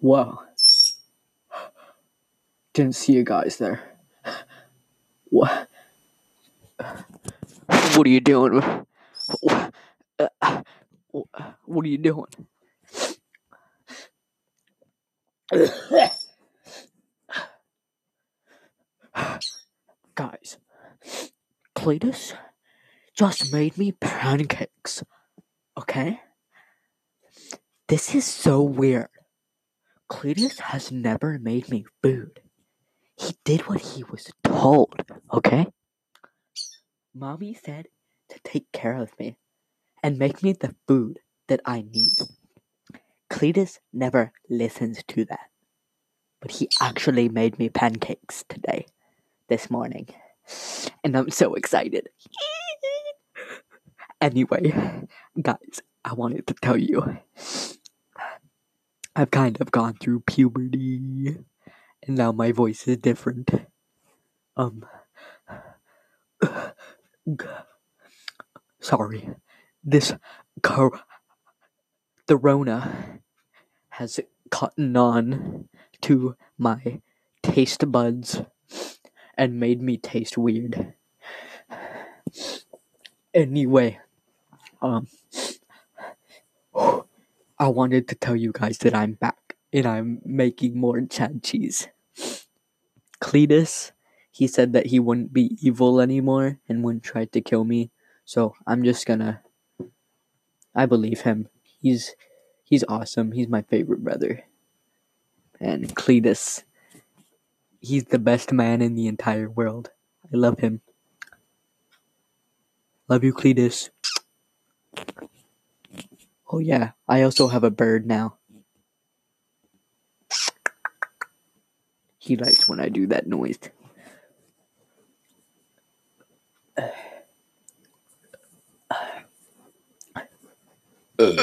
Wow. Didn't see you guys there. What? What are you doing? Wha- What are you doing? Guys, Cletus just made me pancakes. Okay? This is so weird. Cletus has never made me food. He did what he was told, okay? Mommy said to take care of me and make me the food that I need. Cletus never listens to that. But he actually made me pancakes today, this morning. And I'm so excited. Anyway, guys, I wanted to tell you I've kind of gone through puberty and now my voice is different. Um sorry. This cor- the Rona has gotten on to my taste buds and made me taste weird. Anyway, um I wanted to tell you guys that I'm back and I'm making more Chad cheese. Cletus, he said that he wouldn't be evil anymore and wouldn't try to kill me. So I'm just gonna I believe him. He's he's awesome. He's my favorite brother. And Cletus, he's the best man in the entire world. I love him. Love you, Cletus. Oh yeah, I also have a bird now. He likes when I do that noise. Uh,